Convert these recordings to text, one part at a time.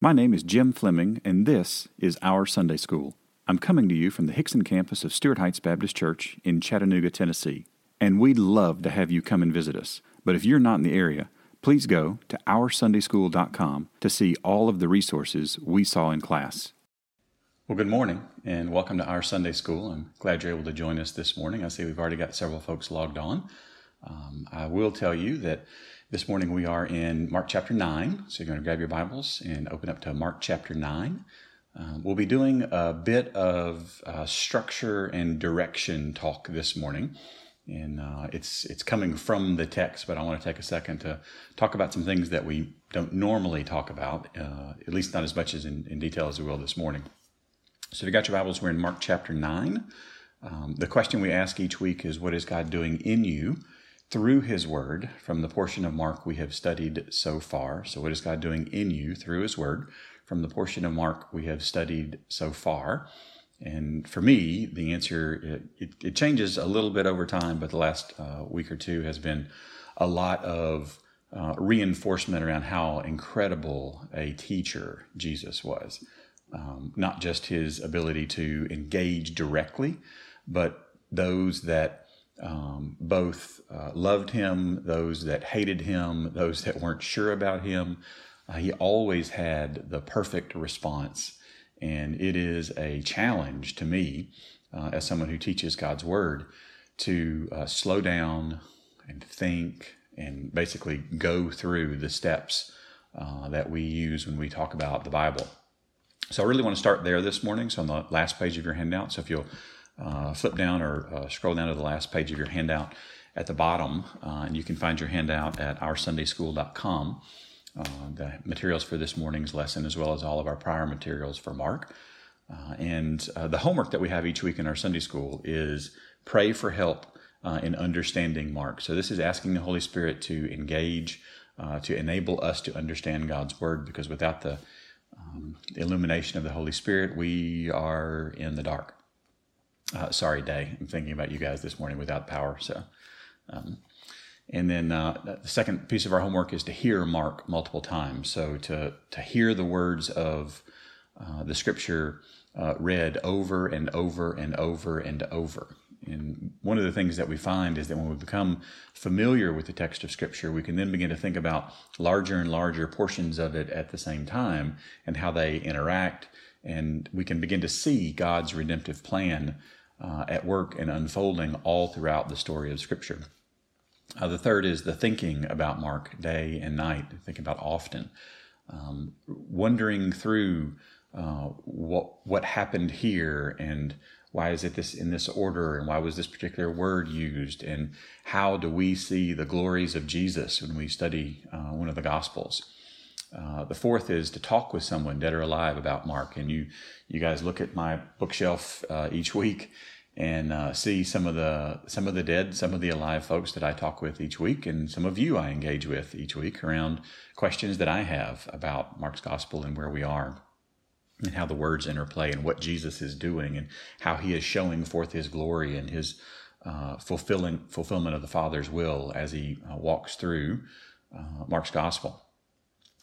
My name is Jim Fleming, and this is Our Sunday School. I'm coming to you from the Hixson campus of Stuart Heights Baptist Church in Chattanooga, Tennessee. And we'd love to have you come and visit us. But if you're not in the area, please go to OurSundaySchool.com to see all of the resources we saw in class. Well, good morning and welcome to Our Sunday School. I'm glad you're able to join us this morning. I see we've already got several folks logged on. Um, I will tell you that this morning we are in Mark chapter 9. So you're going to grab your Bibles and open up to Mark chapter 9. Um, we'll be doing a bit of uh, structure and direction talk this morning. And uh, it's, it's coming from the text, but I want to take a second to talk about some things that we don't normally talk about, uh, at least not as much as in, in, detail as we will this morning. So if you got your Bibles, we're in Mark chapter 9. Um, the question we ask each week is What is God doing in you? Through His Word from the portion of Mark we have studied so far. So, what is God doing in you through His Word from the portion of Mark we have studied so far? And for me, the answer it, it changes a little bit over time, but the last uh, week or two has been a lot of uh, reinforcement around how incredible a teacher Jesus was. Um, not just his ability to engage directly, but those that um, both uh, loved him, those that hated him, those that weren't sure about him. Uh, he always had the perfect response. And it is a challenge to me, uh, as someone who teaches God's word, to uh, slow down and think and basically go through the steps uh, that we use when we talk about the Bible. So I really want to start there this morning. So on the last page of your handout, so if you'll uh, flip down or uh, scroll down to the last page of your handout at the bottom, uh, and you can find your handout at oursundayschool.com. Uh, the materials for this morning's lesson, as well as all of our prior materials for Mark. Uh, and uh, the homework that we have each week in our Sunday school is pray for help in understanding Mark. So, this is asking the Holy Spirit to engage, to enable us to understand God's Word, because without the um, illumination of the Holy Spirit, we are in the dark. Uh, sorry, Day. I'm thinking about you guys this morning without power. So, um, and then uh, the second piece of our homework is to hear Mark multiple times. So to to hear the words of uh, the Scripture uh, read over and over and over and over. And one of the things that we find is that when we become familiar with the text of Scripture, we can then begin to think about larger and larger portions of it at the same time and how they interact. And we can begin to see God's redemptive plan uh, at work and unfolding all throughout the story of Scripture. Uh, the third is the thinking about Mark day and night, thinking about often, um, wondering through uh, what what happened here and why is it this in this order and why was this particular word used and how do we see the glories of Jesus when we study uh, one of the Gospels. Uh, the fourth is to talk with someone, dead or alive, about Mark. And you, you guys look at my bookshelf uh, each week and uh, see some of the some of the dead, some of the alive folks that I talk with each week, and some of you I engage with each week around questions that I have about Mark's gospel and where we are, and how the words interplay, and what Jesus is doing, and how He is showing forth His glory and His uh, fulfilling fulfillment of the Father's will as He uh, walks through Mark's gospel.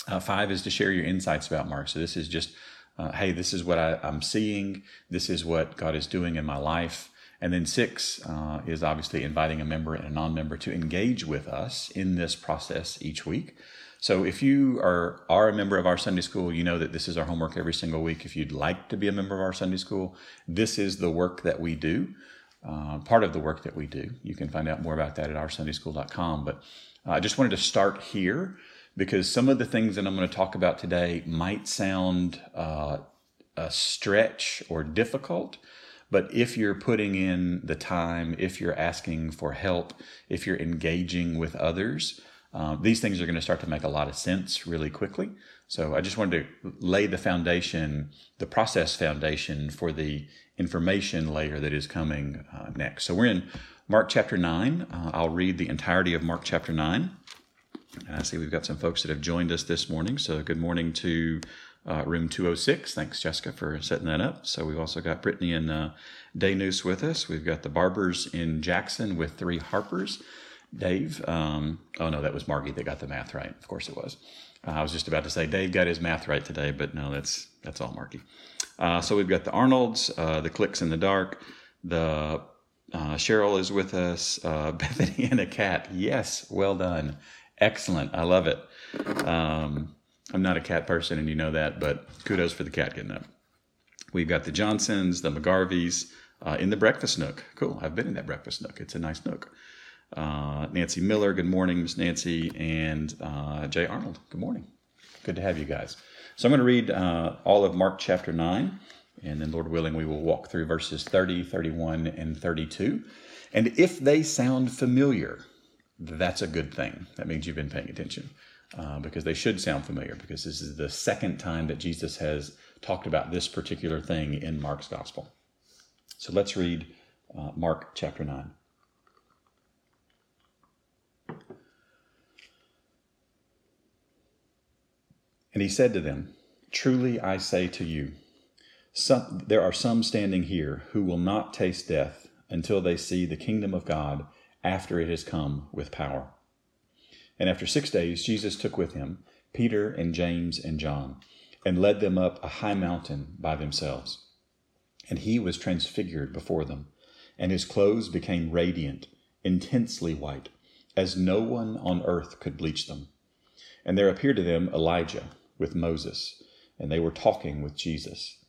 Uh, five is to share your insights about Mark. So this is just, uh, hey, this is what I, am seeing. This is what God is doing in my life. And then six uh, is obviously inviting a member and a non-member to engage with us in this process each week. So if you are are a member of our Sunday school, you know that this is our homework every single week. If you'd like to be a member of our Sunday school, this is the work that we do. Uh, part of the work that we do. You can find out more about that at oursundayschool.com. But uh, I just wanted to start here because some of the things that I'm going to talk about today might sound uh, a stretch or difficult. But if you're putting in the time, if you're asking for help, if you're engaging with others, uh, these things are going to start to make a lot of sense really quickly. So I just wanted to lay the foundation, the process foundation for the information layer that is coming uh, next. So we're in Mark chapter 9. Uh, I'll read the entirety of Mark chapter 9. I see we've got some folks that have joined us this morning. So, good morning to uh, room 206. Thanks, Jessica, for setting that up. So, we've also got Brittany and uh, Daynus with us. We've got the Barbers in Jackson with three Harpers. Dave, um, oh no, that was Margie that got the math right. Of course it was. Uh, I was just about to say Dave got his math right today, but no, that's that's all Margie. Uh, so we've got the Arnolds, uh, the Clicks in the Dark, the uh, Cheryl is with us, uh, Bethany and a cat. Yes, well done, excellent. I love it. Um, I'm not a cat person, and you know that, but kudos for the cat getting up. We've got the Johnsons, the McGarveys uh, in the breakfast nook. Cool. I've been in that breakfast nook. It's a nice nook. Uh, Nancy Miller, good morning, Miss Nancy, and uh, Jay Arnold, good morning. Good to have you guys. So I'm going to read uh, all of Mark chapter 9, and then, Lord willing, we will walk through verses 30, 31, and 32. And if they sound familiar, that's a good thing. That means you've been paying attention. Uh, because they should sound familiar, because this is the second time that Jesus has talked about this particular thing in Mark's gospel. So let's read uh, Mark chapter 9. And he said to them, Truly I say to you, some, there are some standing here who will not taste death until they see the kingdom of God after it has come with power. And after six days, Jesus took with him Peter and James and John and led them up a high mountain by themselves. And he was transfigured before them, and his clothes became radiant, intensely white, as no one on earth could bleach them. And there appeared to them Elijah with Moses, and they were talking with Jesus.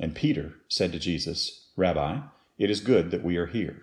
And Peter said to Jesus, Rabbi, it is good that we are here.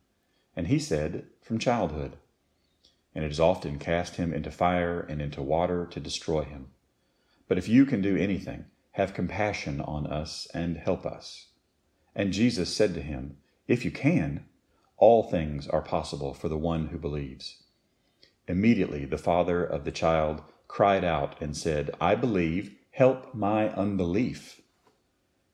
And he said, From childhood. And it has often cast him into fire and into water to destroy him. But if you can do anything, have compassion on us and help us. And Jesus said to him, If you can, all things are possible for the one who believes. Immediately the father of the child cried out and said, I believe, help my unbelief.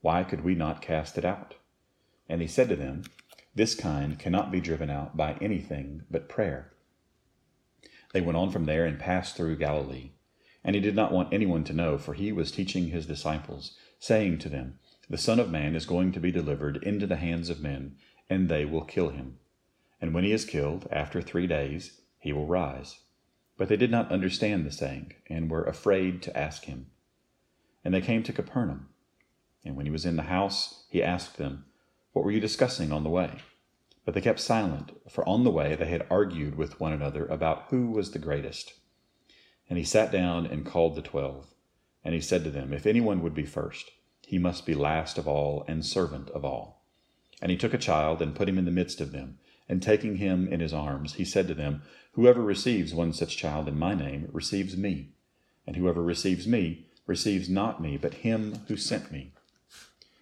why could we not cast it out? And he said to them, This kind cannot be driven out by anything but prayer. They went on from there and passed through Galilee. And he did not want anyone to know, for he was teaching his disciples, saying to them, The Son of Man is going to be delivered into the hands of men, and they will kill him. And when he is killed, after three days, he will rise. But they did not understand the saying, and were afraid to ask him. And they came to Capernaum. And when he was in the house, he asked them, What were you discussing on the way? But they kept silent, for on the way they had argued with one another about who was the greatest. And he sat down and called the twelve. And he said to them, If anyone would be first, he must be last of all and servant of all. And he took a child and put him in the midst of them. And taking him in his arms, he said to them, Whoever receives one such child in my name receives me. And whoever receives me receives not me, but him who sent me.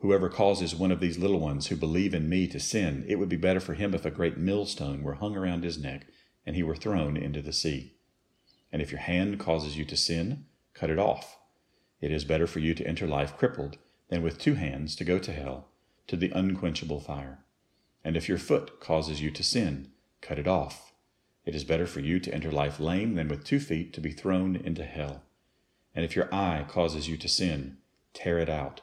Whoever causes one of these little ones who believe in me to sin, it would be better for him if a great millstone were hung around his neck and he were thrown into the sea. And if your hand causes you to sin, cut it off. It is better for you to enter life crippled than with two hands to go to hell, to the unquenchable fire. And if your foot causes you to sin, cut it off. It is better for you to enter life lame than with two feet to be thrown into hell. And if your eye causes you to sin, tear it out.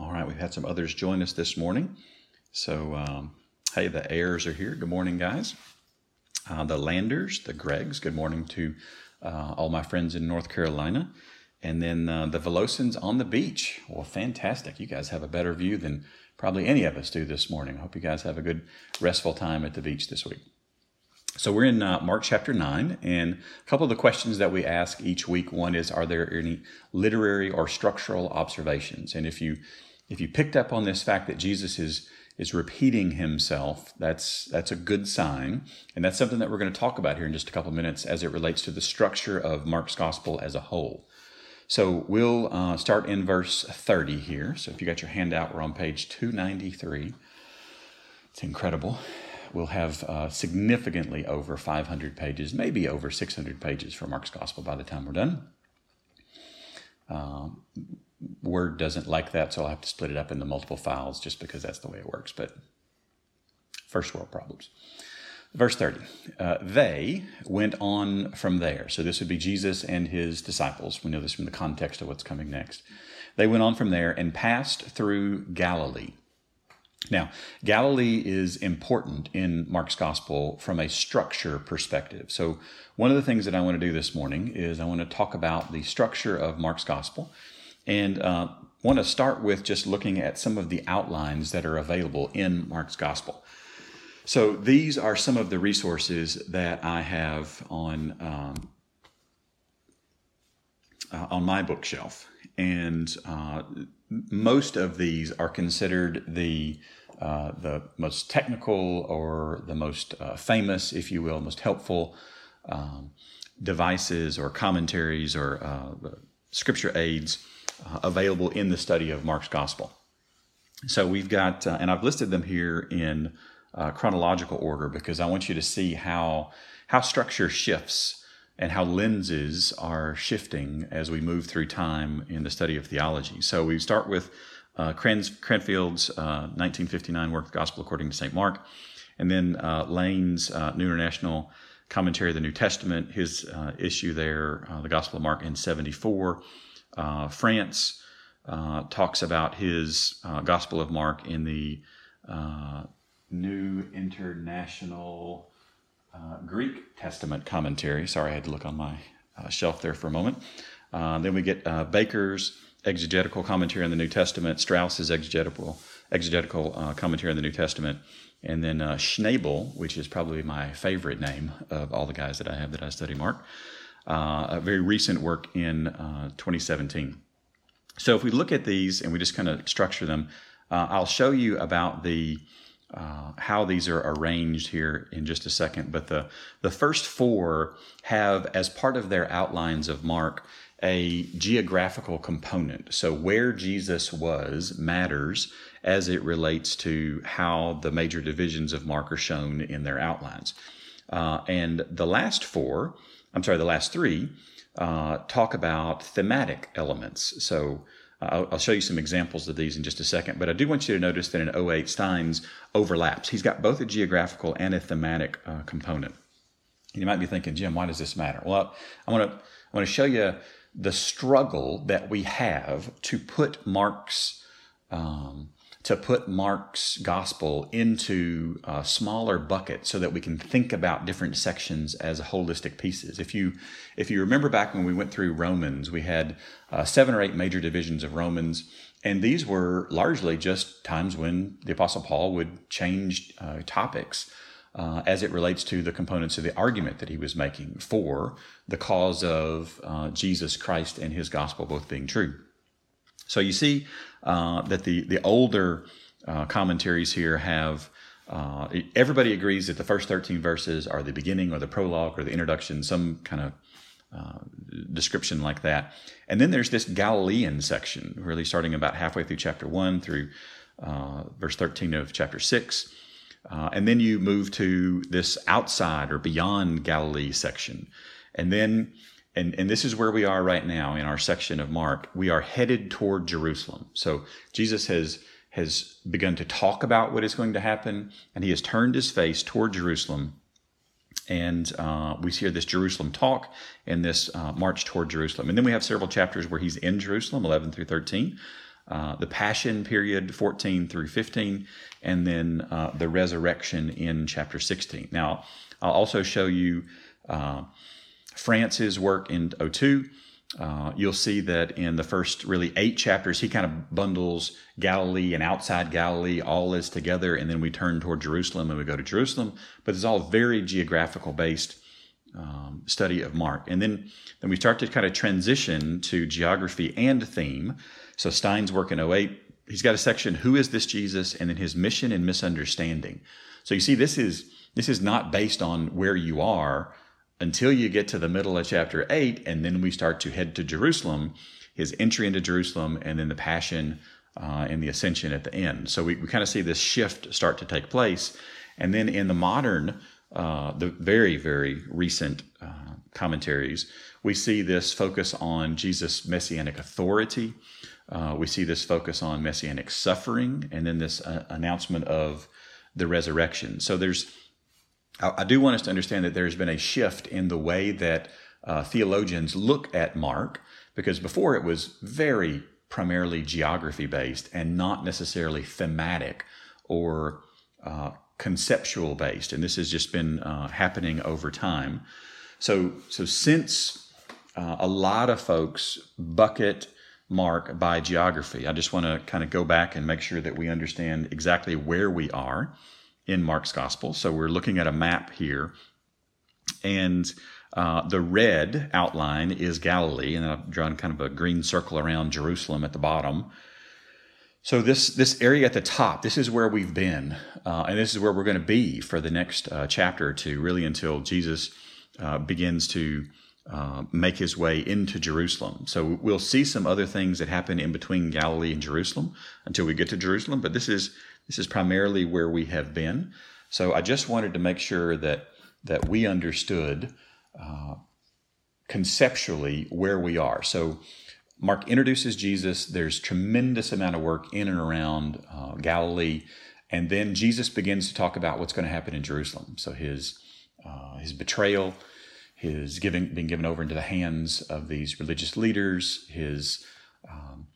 All right, we've had some others join us this morning. So, um, hey, the heirs are here. Good morning, guys. Uh, the Landers, the Gregs, good morning to uh, all my friends in North Carolina. And then uh, the Velosins on the beach. Well, fantastic. You guys have a better view than probably any of us do this morning. I hope you guys have a good, restful time at the beach this week. So we're in uh, Mark chapter 9, and a couple of the questions that we ask each week one is Are there any literary or structural observations? And if you if you picked up on this fact that Jesus is is repeating himself, that's that's a good sign, and that's something that we're going to talk about here in just a couple of minutes as it relates to the structure of Mark's gospel as a whole. So we'll uh, start in verse 30 here. So if you got your handout, we're on page 293. It's incredible. We'll have uh, significantly over 500 pages, maybe over 600 pages for Mark's gospel by the time we're done. Um, Word doesn't like that, so I'll have to split it up into multiple files just because that's the way it works. But first world problems. Verse 30. Uh, they went on from there. So this would be Jesus and his disciples. We know this from the context of what's coming next. They went on from there and passed through Galilee. Now, Galilee is important in Mark's gospel from a structure perspective. So, one of the things that I want to do this morning is I want to talk about the structure of Mark's gospel and uh, want to start with just looking at some of the outlines that are available in Mark's Gospel. So these are some of the resources that I have on um, uh, on my bookshelf, and uh, most of these are considered the uh, the most technical or the most uh, famous, if you will, most helpful um, devices or commentaries or uh, scripture aids available in the study of Mark's gospel. So we've got, uh, and I've listed them here in uh, chronological order because I want you to see how how structure shifts and how lenses are shifting as we move through time in the study of theology. So we start with uh, Cranfield's 1959 uh, work, The Gospel According to St. Mark, and then uh, Lane's New International Commentary of the New Testament, his issue there, The Gospel of Mark in 74. Uh, France uh, talks about his uh, Gospel of Mark in the uh, New International uh, Greek Testament commentary. Sorry, I had to look on my shelf there for a moment. then we get Baker's exegetical commentary on the New Testament, Strauss's exegetical exegetical commentary on the New Testament, and then uh, Schnabel, which is probably my favorite name of all the guys that I have that I study Mark uh, a very recent work in uh, 2017. So if we look at these and we just kind of structure them, Uh, I'll show you about the uh, how these are arranged here in just a second. But the the first four have, as part of their outlines of Mark, a geographical component. So where Jesus was matters as it relates to how the major divisions of Mark are shown in their outlines. Uh, and the last four, I'm sorry, the last three uh, talk about thematic elements. So uh, I'll, I'll, show you some examples of these in just a second, but I do want you to notice that in 08, Steins overlaps. He's got both a geographical and a thematic uh, component. And you might be thinking, Jim, why does this matter? Well, I want to I want to show you the struggle that we have to put Mark's um, to put Mark's gospel into a smaller buckets so that we can think about different sections as holistic pieces. If you if you remember back when we went through Romans, we had uh, seven or eight major divisions of Romans, and these were largely just times when the Apostle Paul would change uh, topics. Uh, as it relates to the components of the argument that he was making for the cause of uh, Jesus Christ and his gospel both being true. So you see uh, that the the older uh, commentaries here have. Uh, everybody agrees that the first 13 verses are the beginning or the prologue or the introduction, some kind of uh, description like that. And then there's this Galilean section, really starting about halfway through chapter 1 through uh, verse 13 of chapter 6. Uh, and then you move to this outside or beyond Galilee section. And then and, and this is where we are right now in our section of Mark. We are headed toward Jerusalem. So Jesus has has begun to talk about what is going to happen, and he has turned his face toward Jerusalem. And uh, we hear this Jerusalem talk and this uh, march toward Jerusalem. And then we have several chapters where he's in Jerusalem, 11 through 13, uh, the Passion period, 14 through 15, and then uh, the resurrection in chapter 16. Now, I'll also show you uh, France's work in 02. Uh, you'll see that in the first really eight chapters, he kind of bundles Galilee and outside Galilee all is together, and then we turn toward Jerusalem and we go to Jerusalem. But it's all very geographical based um, study of Mark, and then then we start to kind of transition to geography and theme. So Stein's work in 08, he's got a section "Who is this Jesus?" and then his mission and misunderstanding. So you see, this is this is not based on where you are until you get to the middle of chapter 8, and then we start to head to Jerusalem, his entry into Jerusalem, and then the Passion uh, and the Ascension at the end. So we, we kind of see this shift start to take place. And then in the modern, uh, the very, very recent uh, commentaries, we see this focus on Jesus' messianic authority. Uh, we see this focus on messianic suffering, and then this uh, announcement of the resurrection. So there's I, do want us to understand that there's been a shift in the way that uh, theologians look at Mark, because before it was very primarily geography based and not necessarily thematic or uh, conceptual based. And this has just been uh, happening over time. So, so since uh, a lot of folks bucket Mark by geography, I just want to kind of go back and make sure that we understand exactly where we are in Mark's gospel. So we're looking at a map here. And uh, the red outline is Galilee, and I've drawn kind of a green circle around Jerusalem at the bottom. So this this area at the top, this is where we've been, uh, and this is where we're going to be for the next uh, chapter or two, really until Jesus uh, begins to uh, make his way into Jerusalem. So we'll see some other things that happen in between Galilee and Jerusalem until we get to Jerusalem. But this is this is primarily where we have been. So I just wanted to make sure that that we understood uh, conceptually where we are. So Mark introduces Jesus. There's tremendous amount of work in and around uh, Galilee, and then Jesus begins to talk about what's going to happen in Jerusalem. So his uh, his betrayal, his giving being given over into the hands of these religious leaders, his um,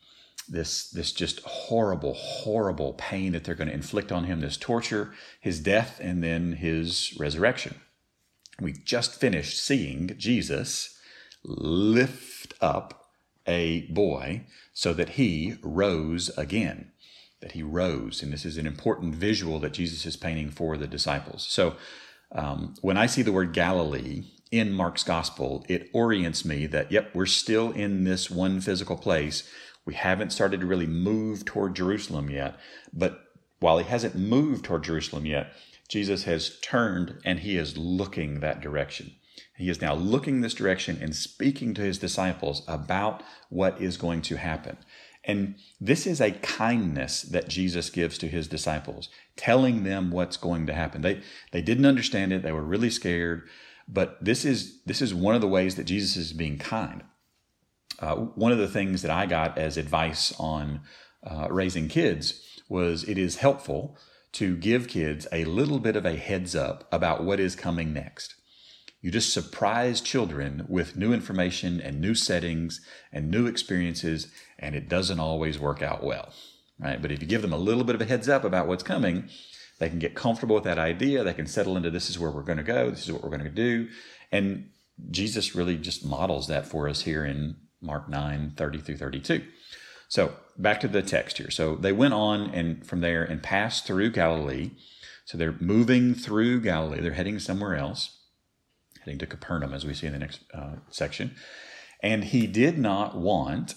this this just horrible horrible pain that they're going to inflict on him this torture his death and then his resurrection. We just finished seeing jesus lift up a boy so that he rose again that he rose. And this is an important visual that jesus is painting for the disciples. So um, when i see the word galilee in mark's gospel it orients me that yep we're still in this one physical place We haven't started to really move toward Jerusalem yet. But while he hasn't moved toward Jerusalem yet, Jesus has turned and he is looking that direction. He is now looking this direction and speaking to his disciples about what is going to happen. And this is a kindness that Jesus gives to his disciples, telling them what's going to happen. They, they didn't understand it, they were really scared, but this is, this is one of the ways that Jesus is being kind. Uh, one of the things that I got as advice on uh, raising kids was it is helpful to give kids a little bit of a heads up about what is coming next. You just surprise children with new information and new settings and new experiences, and it doesn't always work out well, right? But if you give them a little bit of a heads up about what's coming, they can get comfortable with that idea. They can settle into this is where we're going to go, this is what we're going to do. And Jesus really just models that for us here in Mark 9 30 through 32. So back to the text here. So they went on and from there and passed through Galilee. So they're moving through Galilee, they're heading somewhere else heading to Capernaum, as we see in the next uh, section. And he did not want,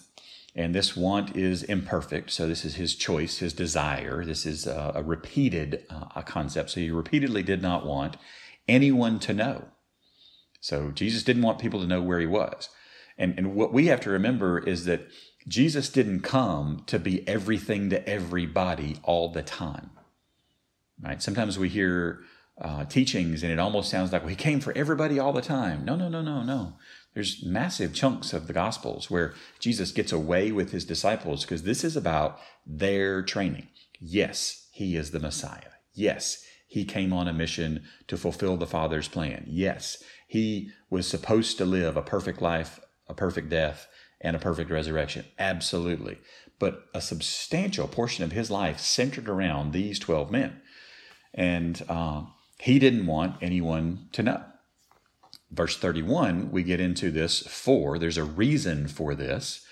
and this want is imperfect, so this is his choice, his desire. This is a, a repeated uh, concept. So he repeatedly did not want anyone to know. So Jesus didn't want people to know where he was. And, and what we have to remember is that Jesus didn't come to be everything to everybody all the time. Right? Sometimes we hear uh, teachings, and it almost sounds like well, he came for everybody all the time. No, no, no, no, no. There's massive chunks of the Gospels where Jesus gets away with his disciples because this is about their training. Yes, he is the Messiah. Yes, he came on a mission to fulfill the Father's plan. Yes, he was supposed to live a perfect life, a perfect death, and a perfect resurrection. Absolutely. But a substantial portion of his life centered around these 12 men. And uh, he didn't want anyone to know. Verse 31, we get into this for, there's a reason for this.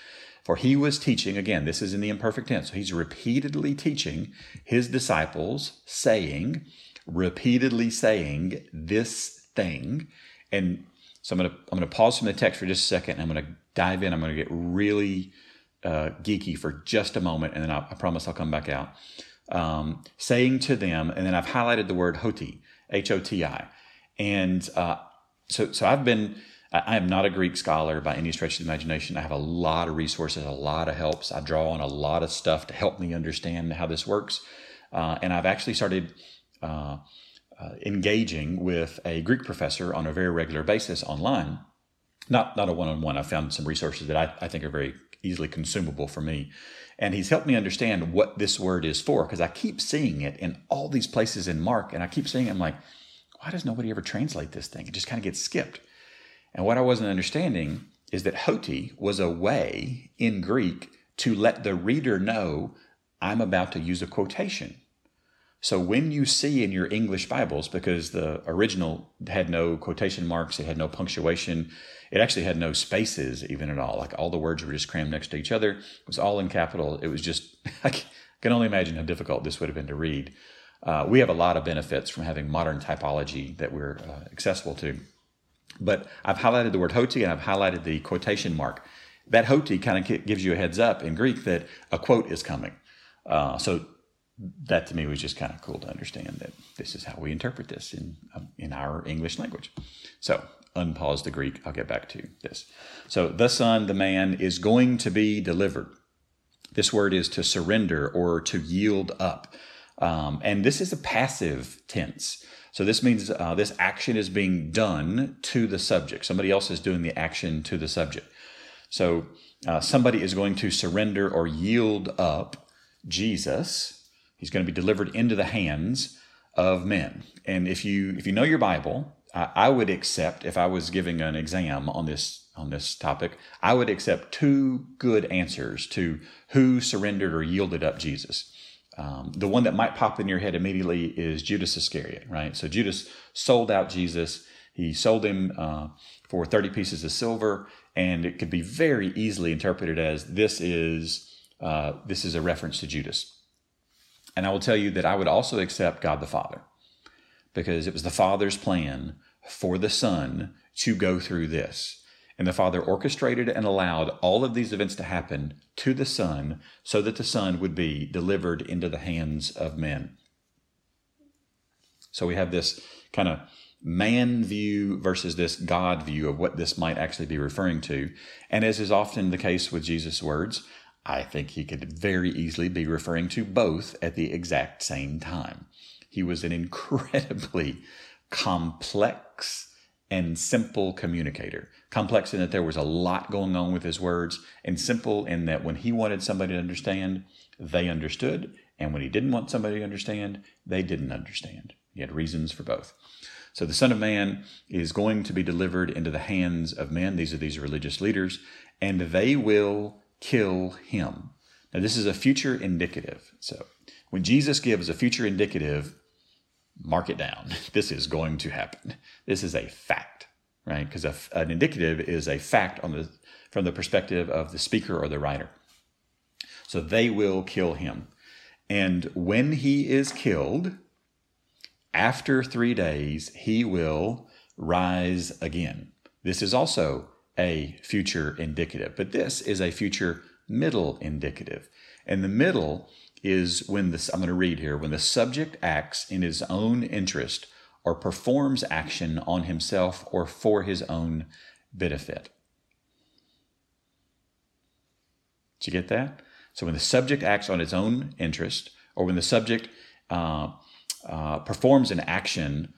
For he was teaching, again, this is in the imperfect tense. So he's repeatedly teaching his disciples, saying, repeatedly saying this thing. And so I'm going to I'm to pause from the text for just a second. I'm going to dive in. I'm going to get really uh, geeky for just a moment, and then I, I promise I'll come back out. Um, saying to them, and then I've highlighted the word hoti. H O T I. And uh, so, so I've been, I am not a Greek scholar by any stretch of the imagination. I have a lot of resources, a lot of helps. I draw on a lot of stuff to help me understand how this works. Uh, and I've actually started uh, engaging with a Greek professor on a very regular basis online. Not, not a one on one. I found some resources that I, I think are very easily consumable for me. And he's helped me understand what this word is for because I keep seeing it in all these places in Mark. And I keep seeing, I'm like, why does nobody ever translate this thing? It just kind of gets skipped. And what I wasn't understanding is that hoti was a way in Greek to let the reader know I'm about to use a quotation. So when you see in your English Bibles, because the original had no quotation marks, it had no punctuation, it actually had no spaces even at all. Like all the words were just crammed next to each other. It was all in capital. It was just, I can only imagine how difficult this would have been to read. Uh, we have a lot of benefits from having modern typology that we're uh, accessible to. But I've highlighted the word hoti and I've highlighted the quotation mark. That hoti kind of gives you a heads up in Greek that a quote is coming. Uh, so that to me was just kind of cool to understand that this is how we interpret this in um, in our English language. So unpause the Greek. I'll get back to this. So the son, the man, is going to be delivered. This word is to surrender or to yield up. Um, and this is a passive tense. So this means uh, this action is being done to the subject. Somebody else is doing the action to the subject. So uh, somebody is going to surrender or yield up Jesus. He's going to be delivered into the hands of men. And if you if you know your Bible, I, I would accept if I was giving an exam on this on this topic, I would accept two good answers to who surrendered or yielded up Jesus. Um, the one that might pop in your head immediately is Judas Iscariot, right? So Judas sold out Jesus. He sold him uh, for 30 pieces of silver, and it could be very easily interpreted as this is uh, this is a reference to Judas. And I will tell you that I would also accept God the Father because it was the Father's plan for the Son to go through this. And the Father orchestrated and allowed all of these events to happen to the Son so that the Son would be delivered into the hands of men. So we have this kind of man view versus this God view of what this might actually be referring to. And as is often the case with Jesus' words, I think he could very easily be referring to both at the exact same time. He was an incredibly complex and simple communicator. Complex in that there was a lot going on with his words, and simple in that when he wanted somebody to understand, they understood, and when he didn't want somebody to understand, they didn't understand. He had reasons for both. So the Son of Man is going to be delivered into the hands of men. These are these religious leaders, and they will kill him. Now, this is a future indicative. So when Jesus gives a future indicative, mark it down. This is going to happen. This is a fact, right? Because an indicative is a fact on the from the perspective of the speaker or the writer. So they will kill him. And when he is killed, after three days, he will rise again. This is also a future indicative, but this is a future middle indicative. And the middle is when this, I'm going to read here, when the subject acts in his own interest or performs action on himself or for his own benefit. Did you get that? So when the subject acts on its own interest, or when the subject uh, uh, performs an action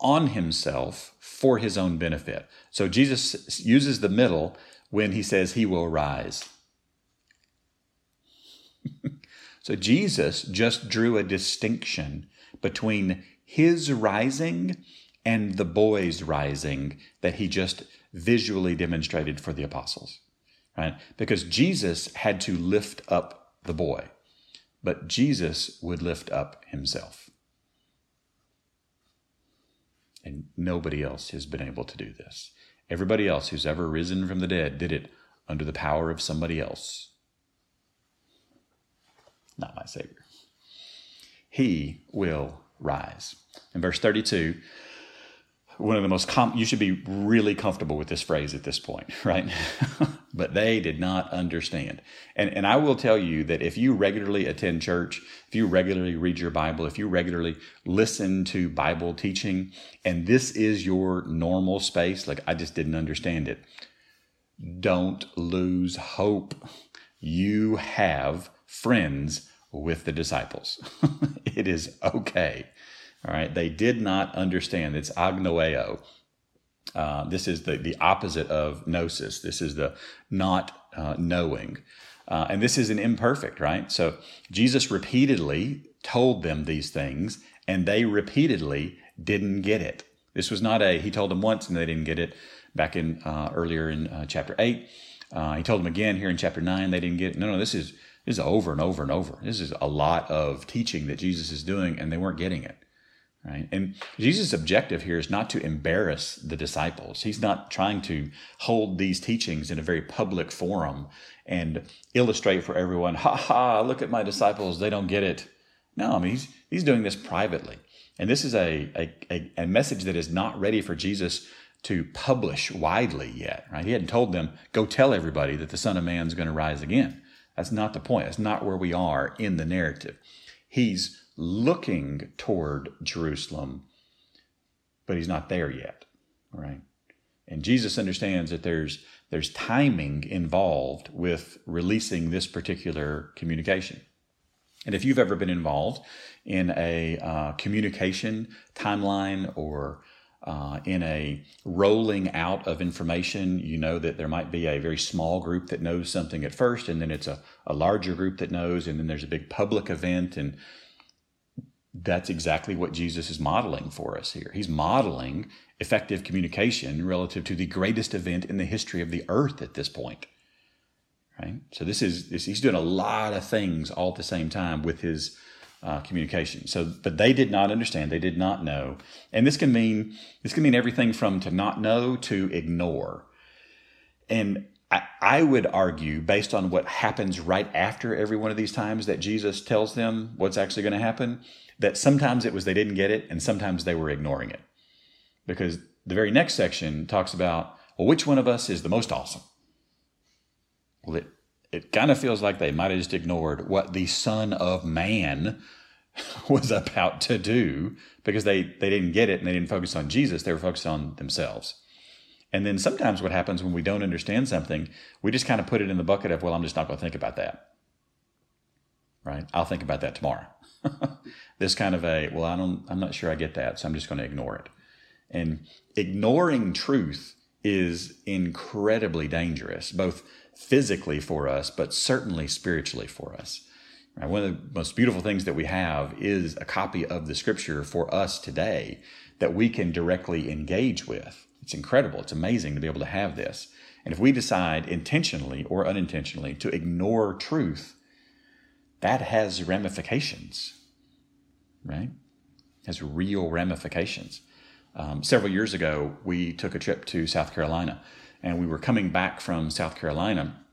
on himself for his own benefit. So Jesus uses the middle when he says he will rise. so Jesus just drew a distinction between his rising and the boy's rising that he just visually demonstrated for the apostles. Right? Because Jesus had to lift up the boy, but Jesus would lift up himself. And nobody else has been able to do this. Everybody else who's ever risen from the dead did it under the power of somebody else. Not my Savior. He will rise. In verse 32, one of the most com- you should be really comfortable with this phrase at this point right but they did not understand. And and i will tell you that if you regularly attend church if you regularly read your bible if you regularly listen to bible teaching and this is your normal space like i just didn't understand it. Don't lose hope. You have friends with the disciples. It is okay. All right, they did not understand. It's agnoeo. Uh, this is the, the opposite of gnosis. This is the not uh, knowing. Uh, and this is an imperfect, right? So Jesus repeatedly told them these things, and they repeatedly didn't get it. This was not a, he told them once and they didn't get it back in uh, earlier in uh, chapter 8. Uh, he told them again here in chapter 9, they didn't get it. No, no, this is, this is over and over and over. This is a lot of teaching that Jesus is doing, and they weren't getting it right? And Jesus' objective here is not to embarrass the disciples. He's not trying to hold these teachings in a very public forum and illustrate for everyone, ha ha, look at my disciples, they don't get it. No, I mean, he's, he's doing this privately. And this is a, a, a message that is not ready for Jesus to publish widely yet, right? He hadn't told them, go tell everybody that the Son of Man is going to rise again. That's not the point. That's not where we are in the narrative. He's looking toward Jerusalem, but he's not there yet, right? And Jesus understands that there's there's timing involved with releasing this particular communication. And if you've ever been involved in a uh, communication timeline or uh, in a rolling out of information, you know that there might be a very small group that knows something at first, and then it's a, a larger group that knows, and then there's a big public event, and that's exactly what Jesus is modeling for us here. He's modeling effective communication relative to the greatest event in the history of the earth at this point. Right? So this is this, he's doing a lot of things all at the same time with his uh, communication. So, but they did not understand. They did not know, and this can mean this can mean everything from to not know to ignore. And I, I would argue, based on what happens right after every one of these times that Jesus tells them what's actually going to happen, that sometimes it was they didn't get it and sometimes they were ignoring it. Because the very next section talks about well, which one of us is the most awesome? Well, it, it kind of feels like they might have just ignored what the Son of Man was about to do because they, they didn't get it and they didn't focus on Jesus. They were focused on themselves. And then sometimes what happens when we don't understand something, we just kind of put it in the bucket of, well, I'm just not going to think about that. Right? I'll think about that tomorrow. this kind of a, well, I don't, I'm not sure I get that, so I'm just going to ignore it. And ignoring truth is incredibly dangerous, both physically for us, but certainly spiritually for us. Right? One of the most beautiful things that we have is a copy of the scripture for us today that we can directly engage with. It's incredible. It's amazing to be able to have this. And if we decide intentionally or unintentionally to ignore truth, that has ramifications, right? Has real ramifications. Um, several years ago, we took a trip to South Carolina, and we were coming back from South Carolina.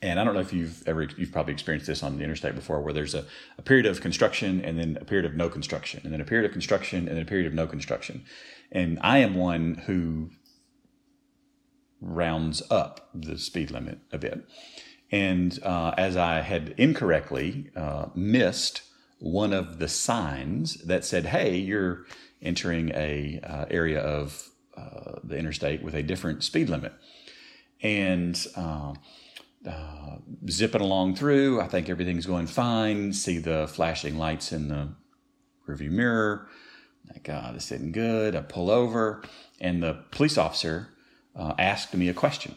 And I don't know if you've ever, you've probably experienced this on the interstate before, where there's a, a period of construction and then a period of no construction, and then a period of construction and then a period of no construction. And I am one who rounds up the speed limit a bit. And uh, as I had incorrectly uh, missed one of the signs that said, "Hey, you're entering a uh, area of uh, the interstate with a different speed limit," and uh, uh, zipping along through, I think everything's going fine. See the flashing lights in the rearview mirror. Like, this isn't good. I pull over, and the police officer asked me a question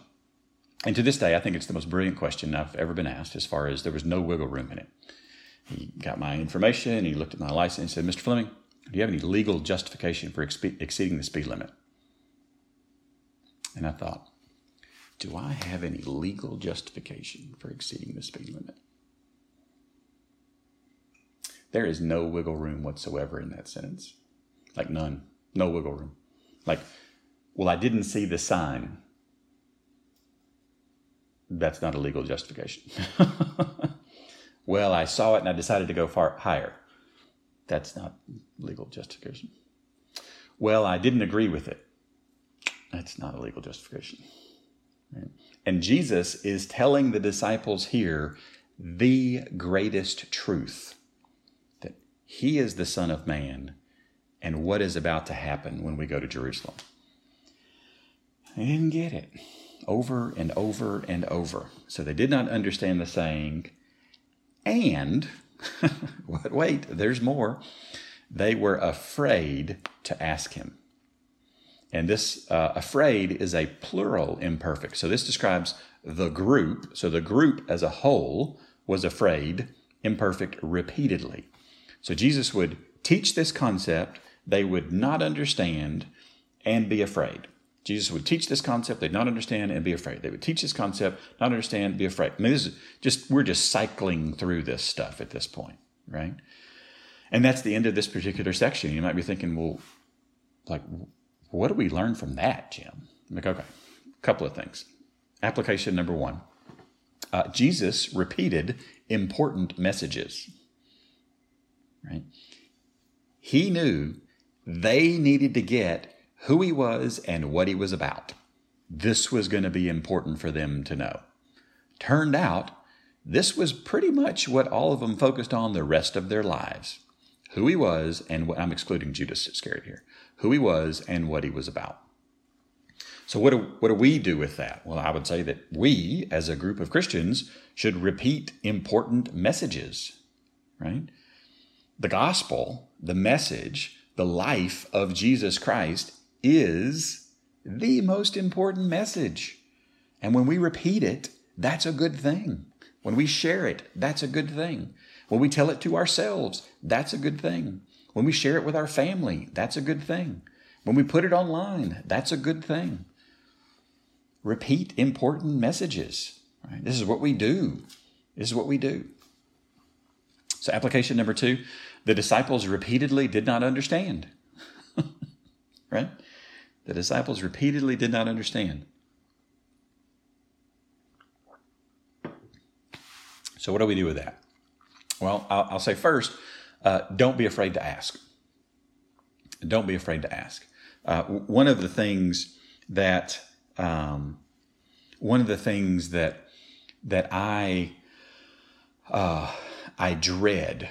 and to this day, I think it's the most brilliant question I've ever been asked as far as there was no wiggle room in it. He got my information, he looked at my license and said, Mr. Fleming, do you have any legal justification for exceeding the speed limit? And I thought, do I have any legal justification for exceeding the speed limit? There is no wiggle room whatsoever in that sentence. Like none. No wiggle room. Like, well, I didn't see the sign that's not a legal justification. well, I saw it and I decided to go far higher. That's not legal justification. Well, I didn't agree with it. That's not a legal justification. And Jesus is telling the disciples here the greatest truth that he is the Son of Man and what is about to happen when we go to Jerusalem. They didn't get it over and over and over. So they did not understand the saying, and wait, there's more. They were afraid to ask him. And this uh, afraid is a plural imperfect. So this describes the group. So the group as a whole was afraid, imperfect, repeatedly. So Jesus would teach this concept, they would not understand, and be afraid. Jesus would teach this concept, they'd not understand and be afraid. They would teach this concept, not understand, be afraid. I mean, this is just, we're just cycling through this stuff at this point, right? And that's the end of this particular section. You might be thinking, well, like, what do we learn from that, Jim? I'm like, okay, a couple of things. Application number one uh, Jesus repeated important messages, right? He knew they needed to get who he was and what he was about. This was going to be important for them to know. Turned out, this was pretty much what all of them focused on the rest of their lives who he was and what I'm excluding Judas Iscariot here who he was and what he was about. So, what do, what do we do with that? Well, I would say that we, as a group of Christians, should repeat important messages, right? The gospel, the message, the life of Jesus Christ is the most important message. And when we repeat it, that's a good thing. When we share it, that's a good thing. When we tell it to ourselves, that's a good thing. When we share it with our family, that's a good thing. When we put it online, that's a good thing. Repeat important messages. Right? This is what we do. This is what we do. So, application number two the disciples repeatedly did not understand. right? the disciples repeatedly did not understand. So, what do we do with that? Well, I'll, I'll say first, uh, don't be afraid to ask. Don't be afraid to ask. Uh, one of the things that um, one of the things that that I uh, I dread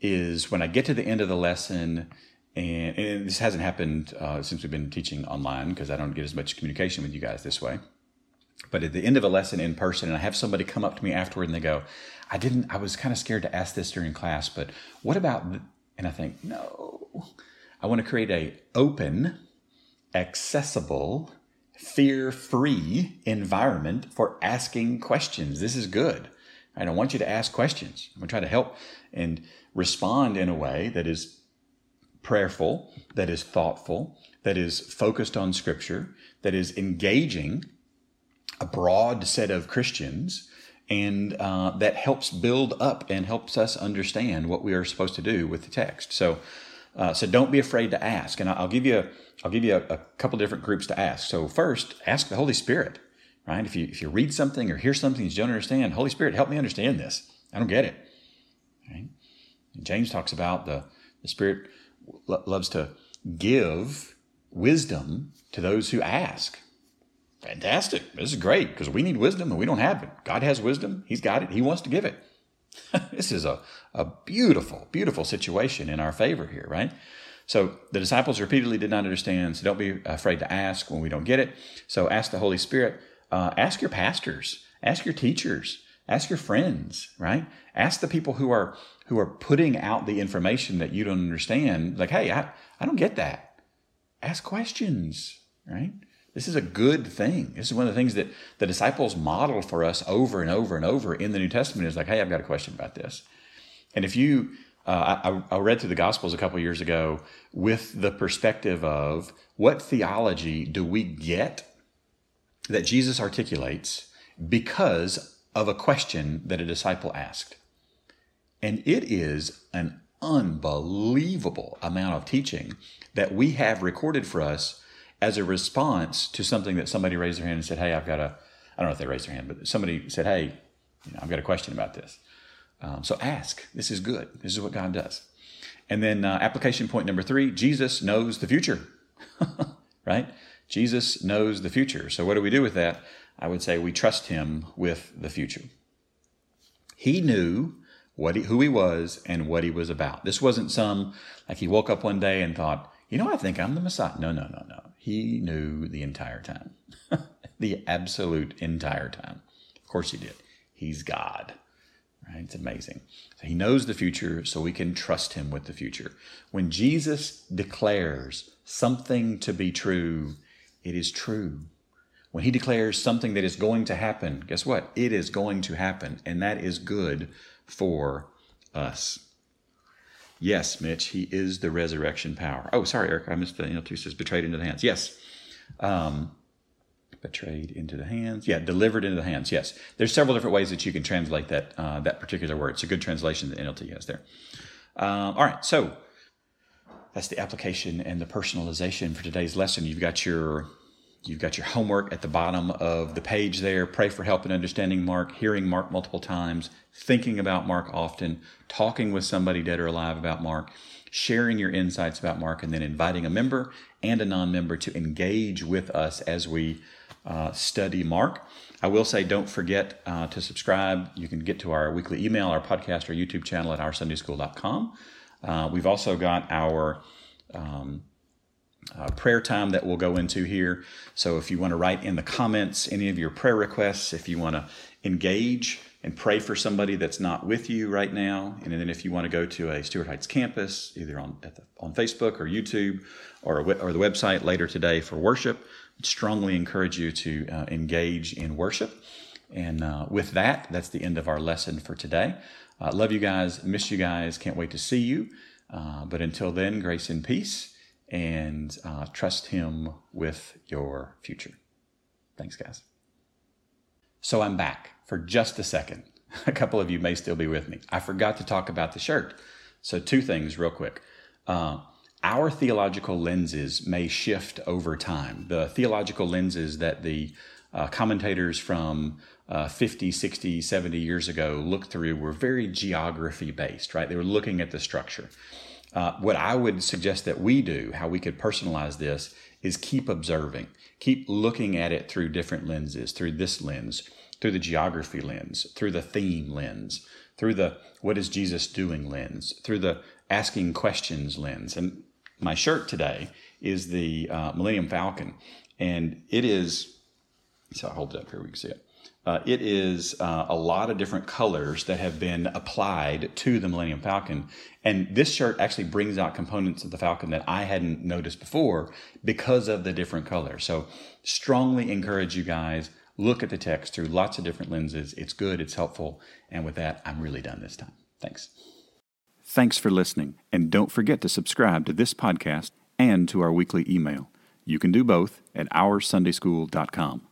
is when I get to the end of the lesson, and, and this hasn't happened uh, since we've been teaching online because I don't get as much communication with you guys this way. But at the end of a lesson in person, and I have somebody come up to me afterward and they go, I didn't, I was kind of scared to ask this during class, but what about, and I think, no, I want to create a open, accessible, fear-free environment for asking questions. This is good. I don't want you to ask questions. I'm going to try to help and respond in a way that is prayerful, that is thoughtful, that is focused on scripture, that is engaging a broad set of Christians, and uh, that helps build up and helps us understand what we are supposed to do with the text. So, uh, so don't be afraid to ask. And I'll give you I'll give you a, a couple different groups to ask. So first, ask the Holy Spirit. Right? If you if you read something or hear something you don't understand, Holy Spirit, help me understand this. I don't get it. Right? James talks about the the Spirit lo- loves to give wisdom to those who ask. Fantastic. This is great because we need wisdom and we don't have it. God has wisdom. He's got it. He wants to give it. this is a, a beautiful, beautiful situation in our favor here, right? So the disciples repeatedly did not understand. So don't be afraid to ask when we don't get it. So ask the Holy Spirit. Uh, ask your pastors. Ask your teachers. Ask your friends. Right? Ask the people who are who are putting out the information that you don't understand. Like, hey, I, I don't get that. Ask questions. Right? This is a good thing. This is one of the things that the disciples model for us over and over and over in the New Testament is like, hey, I've got a question about this. And if you, uh, I, I, read through the Gospels a couple years ago with the perspective of what theology do we get that Jesus articulates because of a question that a disciple asked. And it is an unbelievable amount of teaching that we have recorded for us as a response to something that somebody raised their hand and said, Hey, I've got a, I don't know if they raised their hand, but somebody said, Hey, you know, I've got a question about this. Um, so ask. This is good. This is what God does. And then uh, application point number three Jesus knows the future, right? Jesus knows the future. So what do we do with that? I would say we trust him with the future. He knew what he, who he was and what he was about. This wasn't some, like he woke up one day and thought, you know, I think I'm the Messiah. No, no, no, no. He knew the entire time, the absolute entire time. Of course, he did. He's God. Right? It's amazing. So he knows the future, so we can trust him with the future. When Jesus declares something to be true, it is true. When he declares something that is going to happen, guess what? It is going to happen, and that is good for us. Yes, Mitch, he is the resurrection power. Oh, sorry, Eric, I missed the NLT says betrayed into the hands. Yes. Um, betrayed into the hands. Yeah, delivered into the hands. Yes. There's several different ways that you can translate that uh, that particular word. It's a good translation that NLT has there. Um, all right, so that's the application and the personalization for today's lesson. You've got your You've got your homework at the bottom of the page there. Pray for help in understanding Mark, hearing Mark multiple times, thinking about Mark often, talking with somebody dead or alive about Mark, sharing your insights about Mark, and then inviting a member and a non member to engage with us as we uh, study Mark. I will say, don't forget uh, to subscribe. You can get to our weekly email, our podcast, our YouTube channel at oursundayschool.com. Uh, we've also got our um, uh, prayer time that we'll go into here. So if you want to write in the comments any of your prayer requests, if you want to engage and pray for somebody that's not with you right now, and then if you want to go to a Stuart Heights campus, either on the, on Facebook or YouTube or, or the website later today for worship, I'd strongly encourage you to uh, engage in worship. And uh, with that, that's the end of our lesson for today. Uh, love you guys, miss you guys, can't wait to see you. Uh, but until then, grace and peace and uh, trust Him with your future. Thanks, guys. So I'm back for just a second. A couple of you may still be with me. I forgot to talk about the shirt. So, two things real quick. Uh, our theological lenses may shift over time. The theological lenses that the uh, commentators from uh, 50, 60, 70 years ago looked through were very geography based, right? They were looking at the structure. Uh, what I would suggest that we do, how we could personalize this, is keep observing, keep looking at it through different lenses, through this lens, through the geography lens, through the theme lens, through the what is Jesus doing lens, through the asking questions lens. And my shirt today is the uh, Millennium Falcon, and it is. So I hold it up here, we can see it. Uh, it is uh, a lot of different colors that have been applied to the Millennium Falcon. And this shirt actually brings out components of the Falcon that I hadn't noticed before because of the different colors. So, strongly encourage you guys look at the text through lots of different lenses. It's good, it's helpful. And with that, I'm really done this time. Thanks. Thanks for listening. And don't forget to subscribe to this podcast and to our weekly email. You can do both at OurSundaySchool.com.